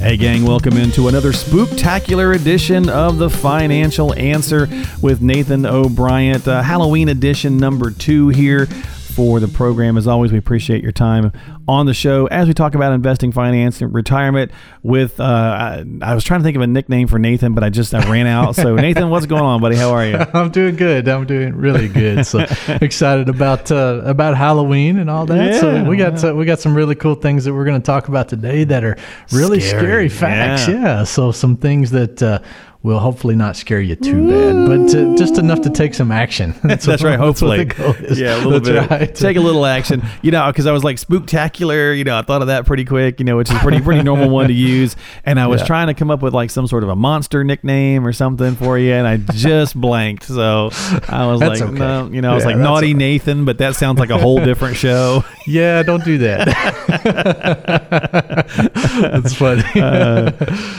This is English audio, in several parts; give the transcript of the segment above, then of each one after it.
Hey, gang, welcome into another spooktacular edition of the Financial Answer with Nathan O'Brien. Uh, Halloween edition number two here for the program. As always, we appreciate your time on the show as we talk about investing, finance, and retirement. With uh, I, I, was trying to think of a nickname for Nathan, but I just I ran out. So Nathan, what's going on, buddy? How are you? I'm doing good. I'm doing really good. So excited about uh, about Halloween and all that. Yeah, so we got uh, we got some really cool things that we're going to talk about today that are really scary, scary facts. Yeah. yeah. So some things that uh, will hopefully not scare you too bad, but uh, just enough to take some action. That's, that's right. Hopefully, yeah, a little that's bit. Right. Take a little action. You know, because I was like spooktacular. You know, I thought of that pretty quick. You know, which is pretty pretty normal one to use. And I was yeah. trying to come up with like some sort of a monster nickname or something for you, and I just blanked. So I was that's like, okay. no, you know, I was yeah, like naughty okay. Nathan, but that sounds like a whole different show. Yeah, don't do that. that's funny. Uh,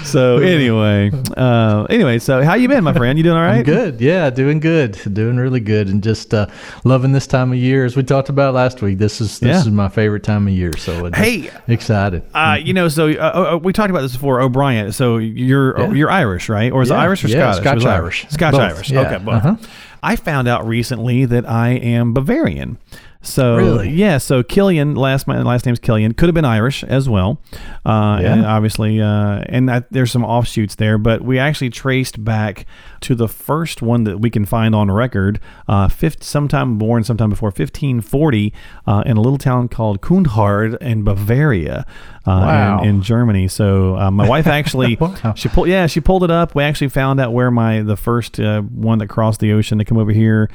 so anyway. Uh, anyway, so how you been, my friend? You doing all right? I'm good. Yeah, doing good. Doing really good, and just uh, loving this time of year. As we talked about last week, this is this yeah. is my favorite time of year. So hey, excited. Uh, you know, so uh, uh, we talked about this before. O'Brien. So you're yeah. you're Irish, right? Or is yeah. it Irish or yeah, Scottish? Scotch Irish. Scotch. Irish. Okay, both. Uh-huh. I found out recently that I am Bavarian. So really? yeah, so Killian last my last name's Killian could have been Irish as well, uh, yeah. and obviously, uh, and I, there's some offshoots there, but we actually traced back to the first one that we can find on record, uh, fifth, sometime born sometime before 1540, uh, in a little town called Kundhard in Bavaria, wow. in, in, Germany. So uh, my wife actually wow. she pulled yeah she pulled it up. We actually found out where my the first one that crossed the ocean to come over here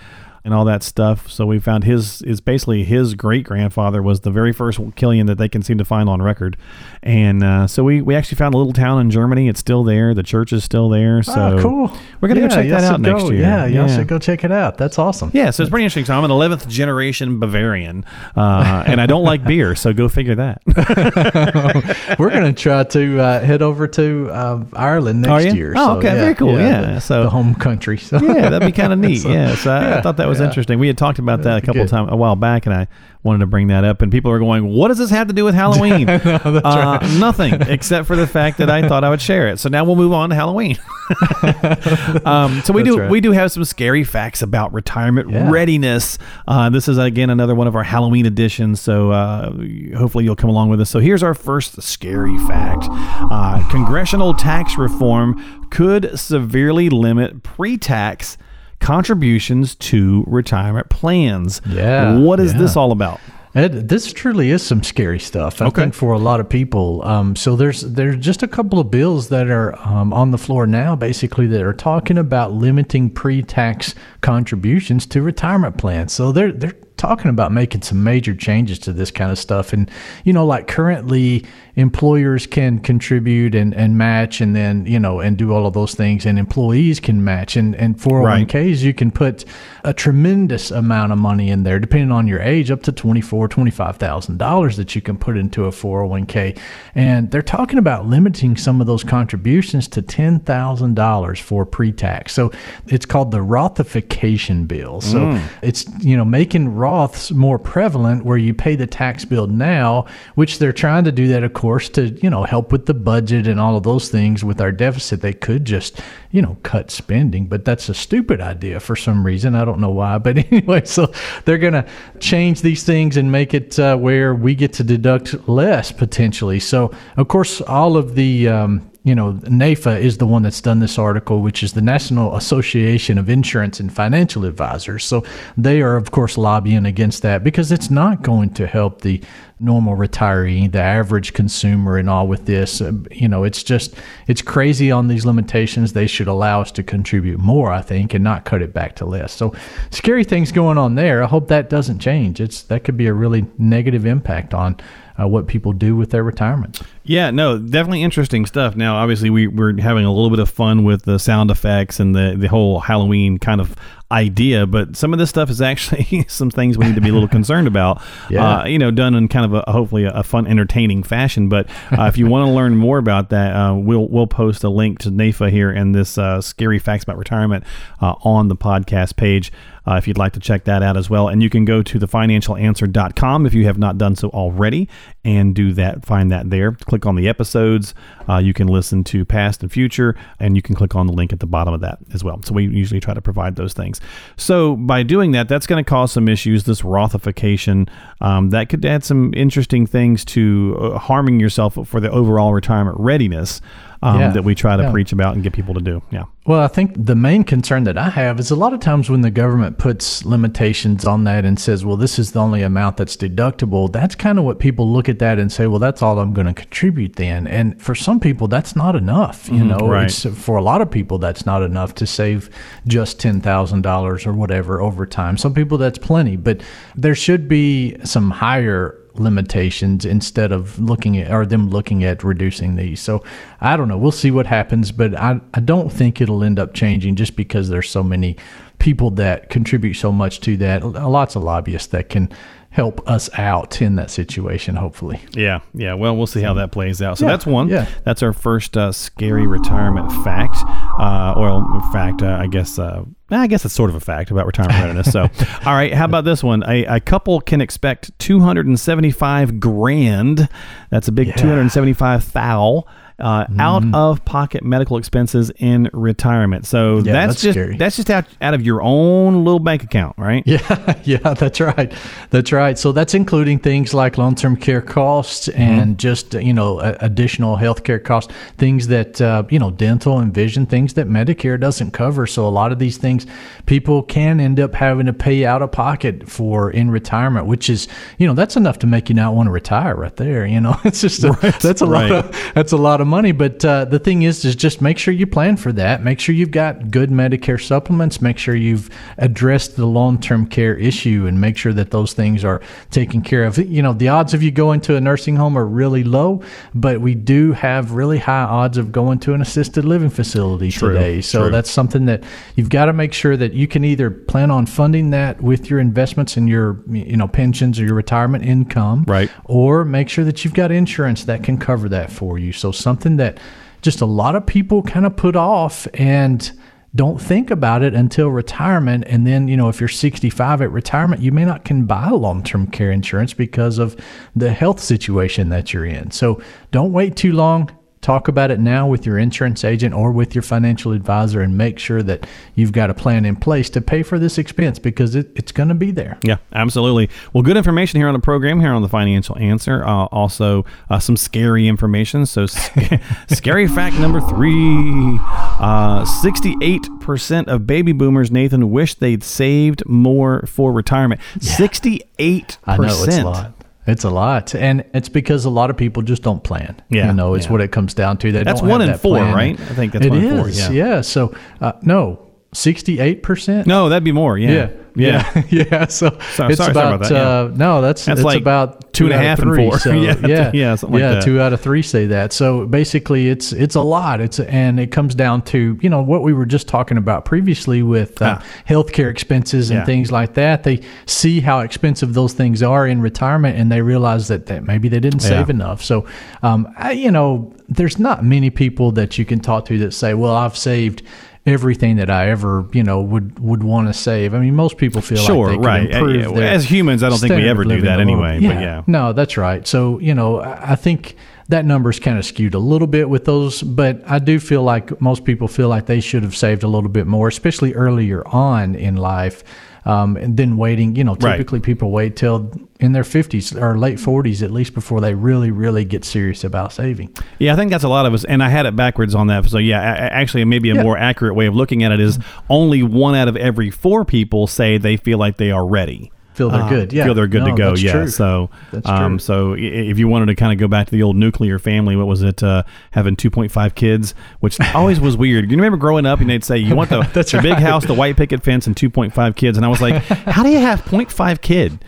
and all that stuff. So we found his is basically his great grandfather was the very first Killian that they can seem to find on record, and uh, so we, we actually found a little town in Germany. It's still there. The church is still there. So oh, cool. We're gonna yeah, go check that out next year. Yeah, you yeah. should go check it out. That's awesome. Yeah, so it's pretty interesting. So I'm an 11th generation Bavarian, uh, and I don't like beer. So go figure that. We're gonna try to uh, head over to uh, Ireland next year. Oh, so, okay, yeah, very cool. Yeah, the, so the home country. So. Yeah, that'd be kind of neat. so, yeah, so I, I, thought that was interesting. We had talked about that a couple times a while back, and I wanted to bring that up. And people are going, "What does this have to do with Halloween?" no, uh, right. Nothing, except for the fact that I thought I would share it. So now we'll move on to Halloween. um, so we That's do right. we do have some scary facts about retirement yeah. readiness. Uh, this is again another one of our Halloween editions. So uh, hopefully you'll come along with us. So here's our first scary fact: uh, congressional tax reform could severely limit pre-tax contributions to retirement plans. Yeah. What is yeah. this all about? Ed, this truly is some scary stuff. I okay. think for a lot of people. Um, so there's there's just a couple of bills that are um, on the floor now, basically that are talking about limiting pre-tax contributions to retirement plans. So they're they're talking about making some major changes to this kind of stuff. And, you know, like currently employers can contribute and, and match and then, you know, and do all of those things and employees can match. And, and 401ks, right. you can put a tremendous amount of money in there, depending on your age, up to $24,000, $25,000 that you can put into a 401k. And they're talking about limiting some of those contributions to $10,000 for pre tax. So it's called the Rothification Bill. So mm. it's, you know, making Roths more prevalent where you pay the tax bill now, which they're trying to do that, of course, to, you know, help with the budget and all of those things with our deficit. They could just, you know, cut spending, but that's a stupid idea for some reason. I don't know why. But anyway, so they're going to change these things and make it uh, where we get to deduct less potentially. So, of course, all of the, um, you know, NAIFA is the one that's done this article, which is the National Association of Insurance and Financial Advisors. So they are, of course, lobbying against that because it's not going to help the normal retiree, the average consumer, and all with this. Uh, you know, it's just, it's crazy on these limitations. They should allow us to contribute more, I think, and not cut it back to less. So scary things going on there. I hope that doesn't change. It's, that could be a really negative impact on uh, what people do with their retirement. Yeah, no, definitely interesting stuff. Now, obviously, we, we're having a little bit of fun with the sound effects and the, the whole Halloween kind of idea, but some of this stuff is actually some things we need to be a little concerned about. Yeah. Uh, you know, done in kind of a hopefully a, fun, entertaining fashion. But uh, if you want to learn more about that, uh, we'll we'll post a link to NAIFA here and this uh, scary facts about retirement uh, on the podcast page. Uh, if you'd like to check that out as well. And you can go to thefinancialanswer.com if you have not done so already and do that. Find that there. Click on the episodes. Uh, you can listen to past and future, and you can click on the link at the bottom of that as well. So we usually try to provide those things. So by doing that, that's going to cause some issues. This Rothification um, that could add some interesting things to uh, harming yourself for the overall retirement readiness. Um, Yeah. that we try to Yeah. preach about and get people to do. Yeah. Well, I think the main concern that I have is a lot of times when the government puts limitations on that and says, well, this is the only amount that's deductible, that's kind of what people look at that and say, well, that's all I'm going to contribute then. And for some people, that's not enough. You know, right. it's, for a lot of people, that's not enough to save just $10,000 or whatever over time. Some people, that's plenty, but there should be some higher limitations instead of looking at or them looking at reducing these. So I don't know. We'll see what happens, but I, I don't think it'll end up changing just because there's so many people that contribute so much to that. Lots of lobbyists that can help us out in that situation, hopefully. Yeah, yeah. Well, we'll see how that plays out. So Yeah, that's one. yeah. That's our first uh, scary retirement fact. Uh, well, fact, uh, I guess. Uh, I guess it's sort of a fact about retirement readiness. So, all right. How about this one? A, a couple can expect two hundred and seventy-five grand. That's a big two hundred and seventy-five thou. Uh, out of pocket medical expenses in retirement. So Yeah, that's, that's just scary. that's just out, out of your own little bank account, right? Yeah, yeah, that's right. That's right. So that's including things like long-term care costs and just you know additional healthcare costs, things that uh, you know dental and vision, things that Medicare doesn't cover. So a lot of these things people can end up having to pay out of pocket for in retirement, which is you know that's enough to make you not want to retire right there. You know, it's just a, that's a right. lot of that's a lot of money. But uh, the thing is, is just make sure you plan for that. Make sure you've got good Medicare supplements. Make sure you've addressed the long-term care issue, and make sure that those things are taken care of. You know, the odds of you going to a nursing home are really low, but we do have really high odds of going to an assisted living facility today. So true. that's something that you've got to make sure that you can either plan on funding that with your investments and your you know pensions or your retirement income, Right. or make sure that you've got insurance that can cover that for you. So something that just a lot of people kind of put off and don't think about it until retirement. And then you know if you're 65 at retirement you may not can buy long-term care insurance because of the health situation that you're in. So don't wait too long talk about it now with your insurance agent or with your financial advisor and make sure that you've got a plan in place to pay for this expense because it, it's going to be there Yeah, absolutely. Well, good information here on the program, here on the Financial Answer. Uh, also, uh, some scary information. So, sc- scary fact number three uh, 68% of baby boomers, Nathan, wish they'd saved more for retirement. 68%. I know it's a lot. It's a lot, and it's because a lot of people just don't plan. Yeah, you know, it's yeah. what it comes down to. They That's don't one in that four, plan. right? I think that's It one in four, is, yeah. So, uh, no, sixty-eight percent. No, that'd be more. Yeah. Yeah. Yeah. Yeah. yeah. So Sorry- it's sorry- sorry about, about that, yeah. uh, no, that's That's it's like about two and a half and four. So, Yeah, yeah, yeah, something like yeah, two out of three say that. So basically, it's it's a lot. It's and it comes down to you know what we were just talking about previously with uh, Ah. healthcare expenses and things like that. They see how expensive those things are in retirement, and they realize that, that maybe they didn't save enough. So, um, I, you know, there's not many people that you can talk to that say, "Well, I've saved." Everything that I ever, you know, would would want to save. I mean, most people feel Sure, like right. Improve yeah, as humans, I don't think we ever do that anyway, but yeah. No, that's right. So, you know, I think that number's kind of skewed a little bit with those, but I do feel like most people feel like they should have saved a little bit more, especially earlier on in life. Um, and then waiting, you know, Right. typically people wait till in their 50s or late 40s at least before they really, really get serious about saving. Yeah, I think that's a lot of us, and I had it backwards on that. So yeah, actually, maybe a Yeah. more accurate way of looking at it is only one out of every four people say they feel like they are ready. Feel they're uh, good. Yeah, feel they're good No, to go. that's Yeah. true. So, um, so if you wanted to kind of go back to the old nuclear family, what was it? Uh, having 2.5 kids, which always was weird. You remember growing up, and they'd say you want the, That's the big right. house, the white picket fence, and 2.5 kids, and I was like, how do you have 0.5 kid?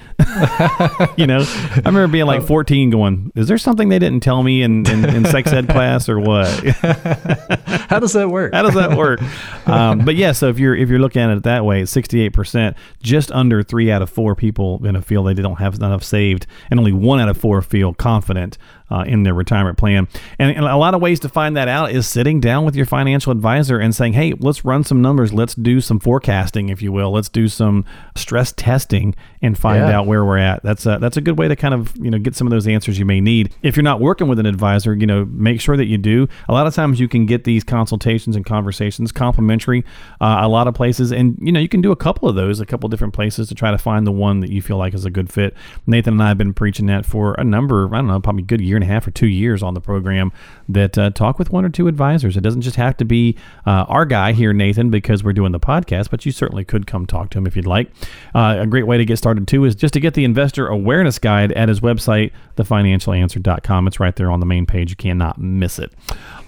you know, I remember being like 14, going, is there something they didn't tell me in, in, in sex ed class or what? How does that work? How does that work? um, but yeah, so if you're if you're looking at it that way, sixty eight percent, just under three out of four people going to feel they don't have enough saved, and only one out of four feel confident uh, in their retirement plan. And, and a lot of ways to find that out is sitting down with your financial advisor and saying, "Hey, let's run some numbers. Let's do some forecasting, if you will. Let's do some stress testing and find Yeah. out where we're at." That's a, that's a good way to kind of you know get some of those answers you may need. If you're not working with an advisor, you know, make sure that you do. A lot of times you can get these consultations and conversations complimentary. Uh, a lot of places, and you know, you can do a couple of those, a couple different places to try to find the one that you feel like is a good fit. Nathan and I have been preaching that for a number, I don't know, probably a good year and a half or two years on the program. That uh, talk with one or two advisors. It doesn't just have to be uh, our guy here, Nathan, because we're doing the podcast, but you certainly could come talk to him if you'd like. Uh, a great way to get started too is just to get the investor awareness guide at his website, thefinancialanswer.com. It's right there on the main page. You cannot miss it.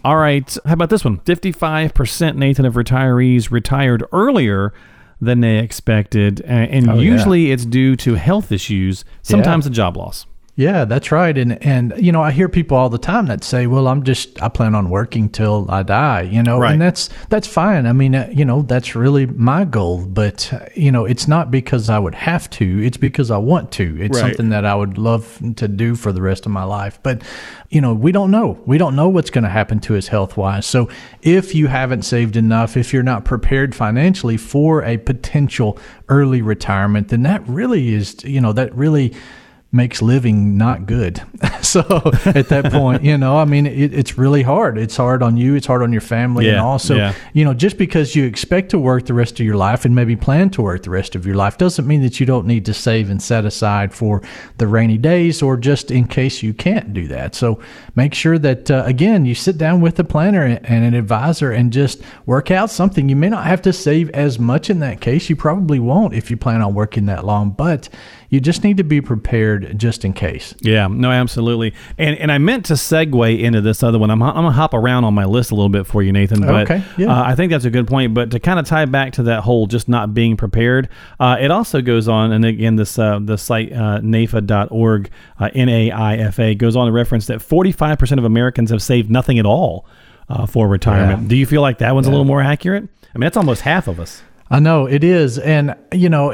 All right. How about this one? 55% Nathan of retirees retired earlier than they expected. a- And Oh, yeah. usually it's due to health issues, sometimes a job loss. Yeah, that's right. And and you know, I hear people all the time that say, "Well, I'm just I plan on working till I die," you know, Right. and that's that's fine. I mean, uh, you know, that's really my goal, but you know, it's not because I would have to. It's because I want to. It's Right. something that I would love to do for the rest of my life. But you know, we don't know. We don't know what's going to happen to us health wise. So if you haven't saved enough, if you're not prepared financially for a potential early retirement, then that really is, you know, that really makes living not good. so at that point, you know, I mean, it, it's really hard. It's hard on you. It's hard on your family, and Yeah, also, yeah. you know, just because you expect to work the rest of your life and maybe plan to work the rest of your life doesn't mean that you don't need to save and set aside for the rainy days or just in case you can't do that. So make sure that uh, again you sit down with a planner and an advisor and just work out something. You may not have to save as much in that case. You probably won't if you plan on working that long, but you just need to be prepared just in case. Yeah, no, absolutely. And and I meant to segue into this other one. I'm, I'm gonna hop around on my list a little bit for you, Nathan. But Okay, yeah. uh, I think that's a good point. But to kind of tie back to that whole just not being prepared, uh, it also goes on. And again, this uh, the site uh, NAIFA.org, uh, N A I F A, goes on to reference that 45 percent of Americans have saved nothing at all uh, for retirement. Yeah. Do you feel like that one's a little more accurate? I mean, that's almost half of us. I know it is. And, you know,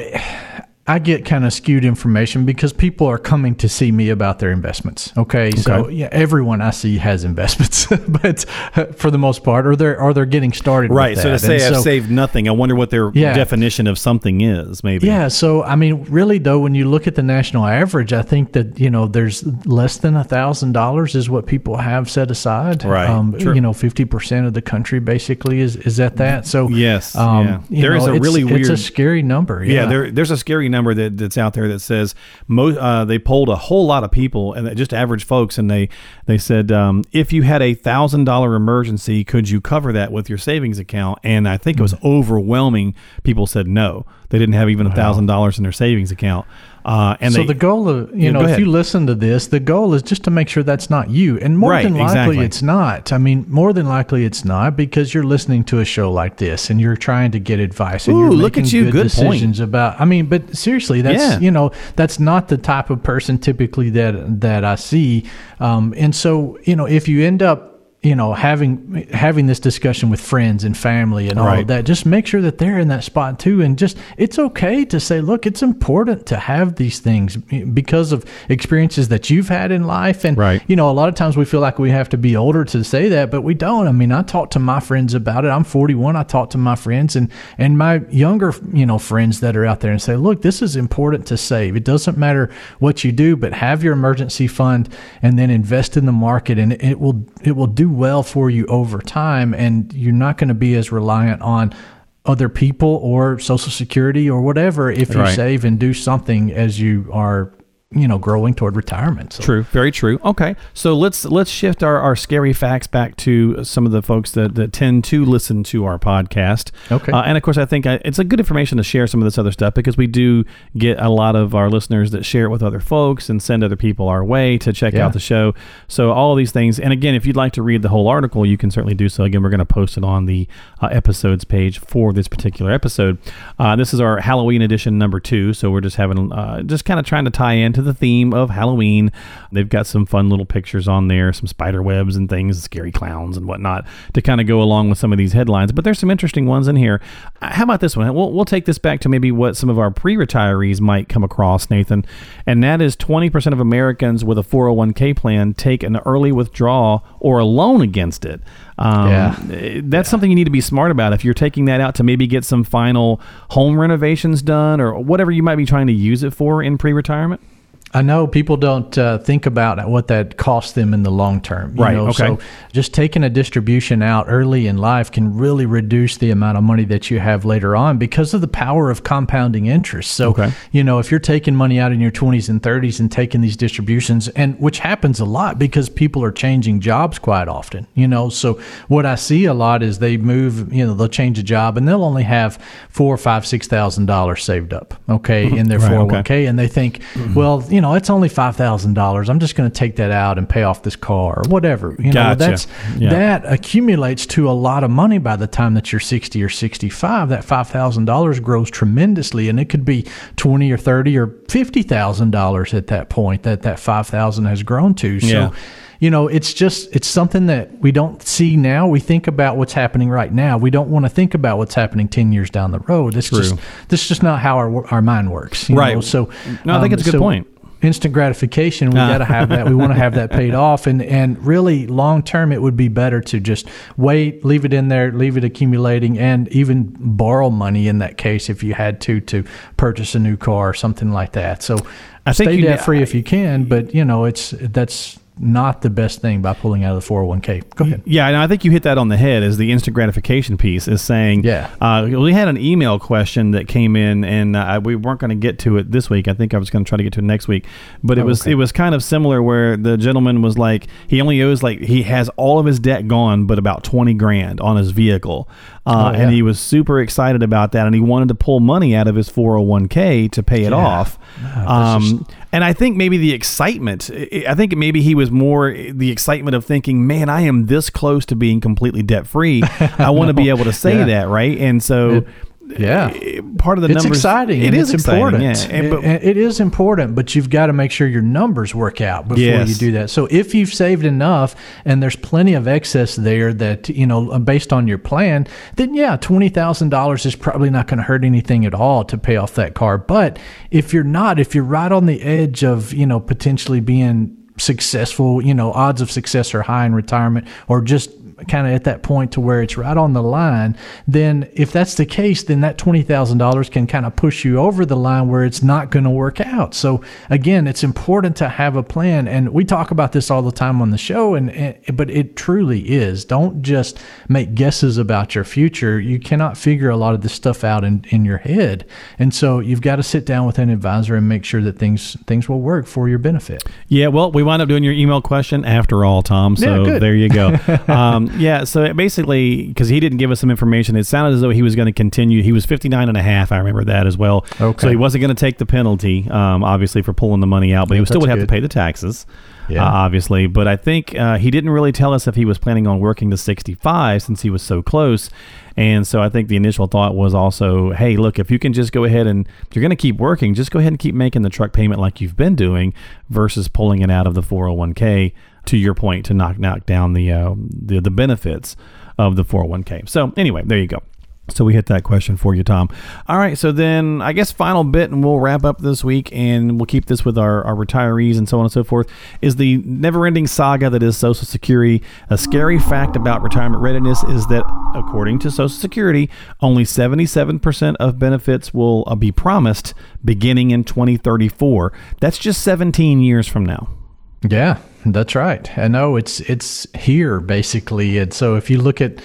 I get kind of skewed information because people are coming to see me about their investments. Okay. So, yeah, everyone I see has investments, but uh, for the most part, or they're, or they're getting started. Right. So to say And I've so- saved nothing, I wonder what their Yeah. definition of something is. Maybe. Yeah, so I mean, really though, when you look at the national average, I think that you know there's less than a thousand dollars is what people have set aside. Right, Um, true. You know, fifty percent of the country basically is is at that. So Yes, um, yeah. There is know, a it's- really it's a scary number. Yeah, Yeah, there, there's a scary number that, that's out there that says most uh, they polled a whole lot of people and just average folks, and they they said um, if you had a thousand dollar emergency, could you cover that with your savings account? And I think it was overwhelming. People said no, they didn't have even a thousand dollars in their savings account. Uh, and so they, the goal of you Yeah, know if you listen to this, the goal is just to make sure that's not you, and more Right, than likely exactly. it's not. I mean, more than likely it's not because you're listening to a show like this and you're trying to get advice and Ooh, you're look making at you. good, Good point. decisions about. I mean, but seriously, that's Yeah. you know that's not the type of person typically that that I see, um, and so you know if you end up you know having having this discussion with friends and family and all Right. of that just make sure that they're in that spot too. And just it's okay to say look it's important to have these things because of experiences that you've had in life. And Right. you know a lot of times we feel like we have to be older to say that but we don't. I mean i talk to my friends about it. I'm 41 i talk to my friends and and my younger you know friends that are out there and say look this is important to save. It doesn't matter what you do but have your emergency fund and then invest in the market and it will it will do well for you over time and you're not going to be as reliant on other people or social security or whatever if you Right. save and do something as you are you know growing toward retirement. So. True, very true. Okay, so let's let's shift our, our scary facts back to some of the folks that, that tend to listen to our podcast. Okay, uh, and of course, I think I, it's a good information to share some of this other stuff because we do get a lot of our listeners that share it with other folks and send other people our way to check Yeah. out the show. So all of these things, and again, if you'd like to read the whole article, you can certainly do so. Again, we're going to post it on the uh, episodes page for this particular episode. Uh, this is our Halloween edition number two, so we're just having uh, just kind of trying to tie into the theme of Halloween. They've got some fun little pictures on there, some spider webs and things, scary clowns and whatnot to kind of go along with some of these headlines. But there's some interesting ones in here. Uh, How about this one? We'll, we'll take this back to maybe what some of our pre-retirees might come across, Nathan, and that is 20% of Americans with a 401k plan take an early withdrawal or a loan against it. Um, Yeah. That's something you need to be smart about if you're taking that out to maybe get some final home renovations done or whatever you might be trying to use it for in pre-retirement. I know people don't uh, think about what that costs them in the long term. you Right, know, okay. So just taking a distribution out early in life can really reduce the amount of money that you have later on because of the power of compounding interest. So, Okay. you know, if you're taking money out in your 20s and 30s and taking these distributions, and which happens a lot because people are changing jobs quite often, you know. So what I see a lot is they move, you know, they'll change a job and they'll only have four, five, six thousand dollars saved up, okay, in their Right, 401k okay. and they think, well, you know, it's only five thousand dollars. I'm just going to take that out and pay off this car or whatever. You know, Gotcha. that's Yeah. that accumulates to a lot of money by the time that you're 60 or 65. That five thousand dollars grows tremendously, and it could be twenty or thirty or fifty thousand dollars at that point that that five thousand has grown to. So. Yeah. You know, it's just it's something that we don't see now. We think about what's happening right now. We don't want to think about what's happening ten years down the road. That's True. just this is just not how our our mind works. you Right. know? So No, I think it's a um, good so point. Instant gratification. We Ah. got to have that. We want to have that paid off, and and really long term, it would be better to just wait, leave it in there, leave it accumulating, and even borrow money in that case if you had to to purchase a new car or something like that. So I think stay debt free if you can, but you know it's that's not the best thing by pulling out of the 401k. Go ahead. Yeah, and I think you hit that on the head. Is the instant gratification piece is saying? Yeah. Uh, we had an email question that came in, and uh, we weren't going to get to it this week. I think I was going to try to get to it next week, but it Oh, was okay. it was kind of similar where the gentleman was like he only owes like he has all of his debt gone, but about twenty grand on his vehicle, uh, Oh, yeah. and he was super excited about that, and he wanted to pull money out of his four hundred one k to pay it Yeah. off. that's Um, and I think maybe the excitement, I think maybe he was more the excitement of thinking, man, I am this close to being completely debt free. I want to be able to say Yeah. that, right? And so, Yeah. part of the it's numbers. exciting. It is exciting, important. Yeah. And, but, and it is important, but you've got to make sure your numbers work out before Yes. you do that. So if you've saved enough and there's plenty of excess there that you know uh, based on your plan, then yeah, twenty thousand dollars is probably not going to hurt anything at all to pay off that car. But if you're not, if you're right on the edge of you know potentially being successful, you know, odds of success are high in retirement or just kind of at that point to where it's right on the line, then if that's the case, then that $20,000 can kind of push you over the line where it's not going to work out. So again, it's important to have a plan. And we talk about this all the time on the show, and, and but it truly is. Don't just make guesses about your future. You cannot figure a lot of this stuff out in, in your head. And so you've got to sit down with an advisor and make sure that things things will work for your benefit. yeah, well, we wound up doing your email question after all, Tom. So Yeah, there you go. um, yeah, so it basically, because he didn't give us some information, it sounded as though he was going to continue. He was 59 and a half. I remember that as well. Okay. So he wasn't going to take the penalty, um, obviously, for pulling the money out, but he still would have to pay the taxes. Yeah. uh, obviously. But I think uh, he didn't really tell us if he was planning on working to 65 since he was so close. And so I think the initial thought was also, hey, look, if you can just go ahead and if you're going to keep working, just go ahead and keep making the truck payment like you've been doing versus pulling it out of the 401k. To your point, to knock knock down the uh, the the benefits of the 401k. So anyway, there you go. So we hit that question for you, Tom. All right. So then I guess final bit, and we'll wrap up this week, and we'll keep this with our, our retirees and so on and so forth, is the never ending saga that is Social Security. A scary fact about retirement readiness is that, according to Social Security, only 77% of benefits will uh, be promised beginning in 2034. That's just 17 years from now. Yeah, that's right. I know it's it's here basically, and so if you look at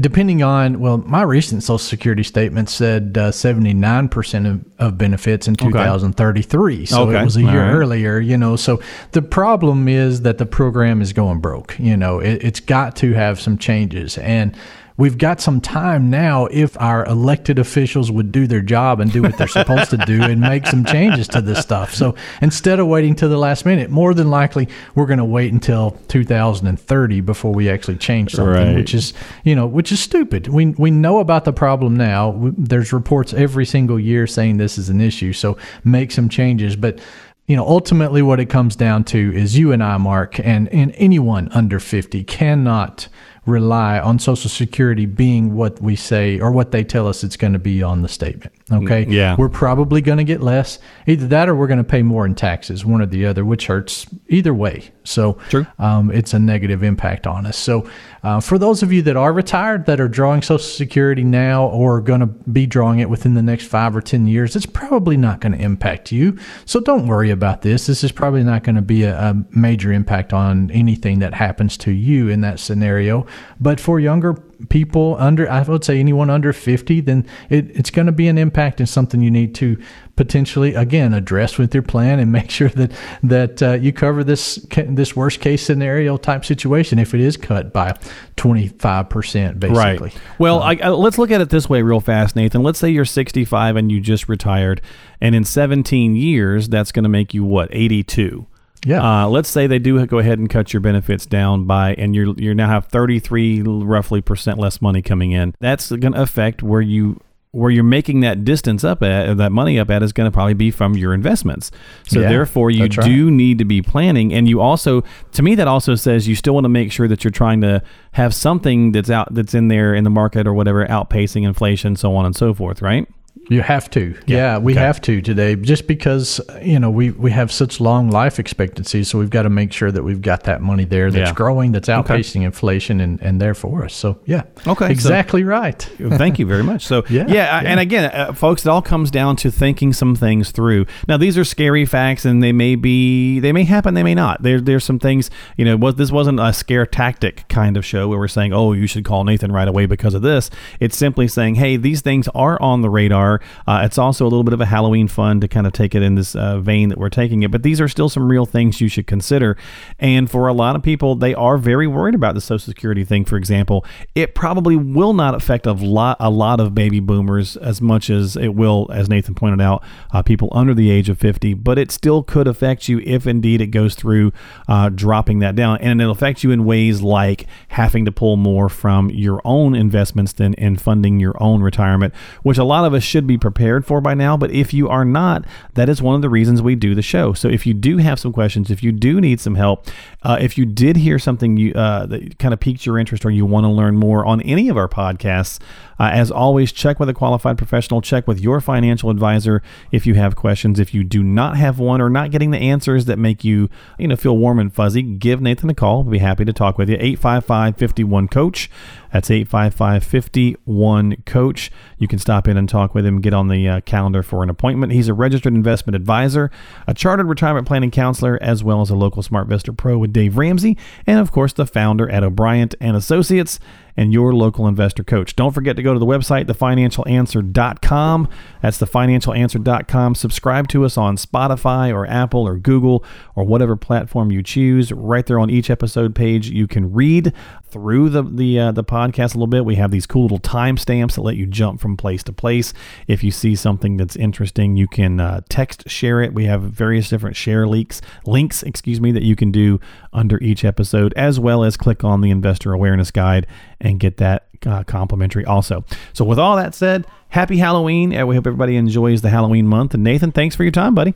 depending on well, my recent Social Security statement said uh, seventy nine percent of of benefits in 2033. So Okay. it was a year right. earlier, you know. So the problem is that the program is going broke. You know, it, it's got to have some changes. And we've got some time now if our elected officials would do their job and do what they're supposed to do and make some changes to this stuff. So instead of waiting to the last minute, more than likely we're going to wait until 2030 before we actually change something, Right. which is, you know, which is stupid. We we know about the problem now. There's reports every single year saying this is an issue. So make some changes, but you know, ultimately what it comes down to is you and I, Mark, and, and anyone under 50 cannot rely on Social Security being what we say or what they tell us it's going to be on the statement. Okay. yeah. We're probably going to get less. Either that or we're going to pay more in taxes, one or the other, which hurts either way. So True. um, it's a negative impact on us. So, uh, for those of you that are retired, that are drawing Social Security now or going to be drawing it within the next five or 10 years, it's probably not going to impact you. So, don't worry about this. This is probably not going to be a, a major impact on anything that happens to you in that scenario. But for younger people under, I would say anyone under 50, then it, it's going to be an impact and something you need to potentially again address with your plan and make sure that that uh, you cover this this worst case scenario type situation if it is cut by 25% basically Right. Well, I, I, let's look at it this way, real fast, Nathan. Let's say you're 65 and you just retired, and in 17 years, that's going to make you what 82. Yeah. Uh, let's say they do go ahead and cut your benefits down by, and you're you now have 33 roughly percent less money coming in. That's going to affect where you where you're making that distance up at that money up at is going to probably be from your investments. So Yeah, therefore, you right. do need to be planning, and you also, to me, that also says you still want to make sure that you're trying to have something that's out that's in there in the market or whatever outpacing inflation, so on and so forth, right? You have to. Yeah, we okay. have to today just because, you know, we, we have such long life expectancy. So we've got to make sure that we've got that money there that's Yeah. growing, that's outpacing inflation and, and there for us. So, yeah. Okay, so- Exactly right. Thank you very much. So, yeah, Yeah, I- and again, uh, folks, it all comes down to thinking some things through. Now, these are scary facts, and they may be, they may happen, they may not. There, there's some things, you know, was this wasn't a scare tactic kind of show where we're saying, oh, you should call Nathan right away because of this. It's simply saying, hey, these things are on the radar. Uh, it's also a little bit of a Halloween fun to kind of take it in this uh, vein that we're taking it, but these are still some real things you should consider. And for a lot of people, they are very worried about the Social Security thing. For example, it probably will not affect a lot a lot of baby boomers as much as it will, as Nathan pointed out, uh, people under the age of 50. But it still could affect you if indeed it goes through uh, dropping that down, and it'll affect you in ways like having to pull more from your own investments than in funding your own retirement, which a lot of us should be prepared for by now. But if you are not, that is one of the reasons we do the show. So if you do have some questions, if you do need some help, uh, if you did hear something you uh, that kind of piqued your interest or you want to learn more on any of our podcasts, uh, as always, check with a qualified professional. Check with your financial advisor if you have questions. If you do not have one or not getting the answers that make you, you know, feel warm and fuzzy, give Nathan a call. We'll be happy to talk with you. 855 51 Coach. That's 855 51 Coach. You can stop in and talk with him, get on the uh, calendar for an appointment. He's a registered investment advisor, a chartered retirement planning counselor, as well as a local SmartVestor Pro with Dave Ramsey, and of course, the founder at O'Brien and Associates and your local investor coach. Don't forget to go to the website, thefinancialanswer.com. That's thefinancialanswer.com. Subscribe to us on Spotify or Apple or Google or whatever platform you choose. Right there on each episode page, you can read through the the uh, the podcast a little bit. We have these cool little timestamps that let you jump from place to place. If you see something that's interesting, you can uh, text share it. We have various different share links links, excuse me, that you can do under each episode, as well as click on the investor awareness guide and get that uh, complimentary also. So with all that said, happy Halloween, we hope everybody enjoys the Halloween month. And Nathan, thanks for your time, buddy.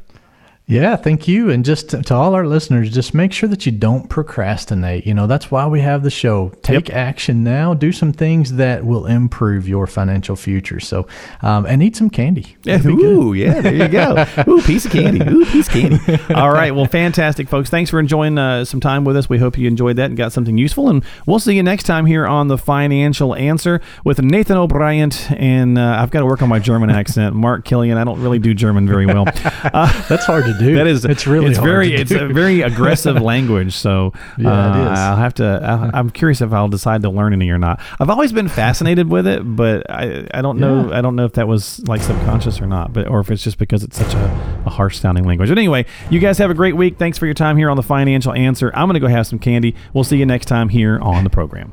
Yeah, thank you. And just to, to all our listeners, just make sure that you don't procrastinate. You know, that's why we have the show. Take action now. Do some things that will improve your financial future. So, um, and eat some candy. Yeah, It'll good. ooh, yeah, there you go. Ooh, piece of candy. Ooh, piece of candy. All right, well, fantastic, folks. Thanks for enjoying uh, some time with us. We hope you enjoyed that and got something useful. And we'll see you next time here on the Financial Answer with Nathan O'Brien. And uh, I've got to work on my German accent. Mark Killian. I don't really do German very well. Uh, That's hard to do. that is it's really it's hard very it's do. a very aggressive language. So Yeah, uh. I'll have to. I'll, I'm curious if I'll decide to learn any or not. I've always been fascinated with it, but I I don't know Yeah. I don't know if that was like subconscious or not, but or if it's just because it's such a, a harsh sounding language. But anyway, you guys have a great week. Thanks for your time here on the Financial Answer. I'm gonna go have some candy. We'll see you next time here on the program.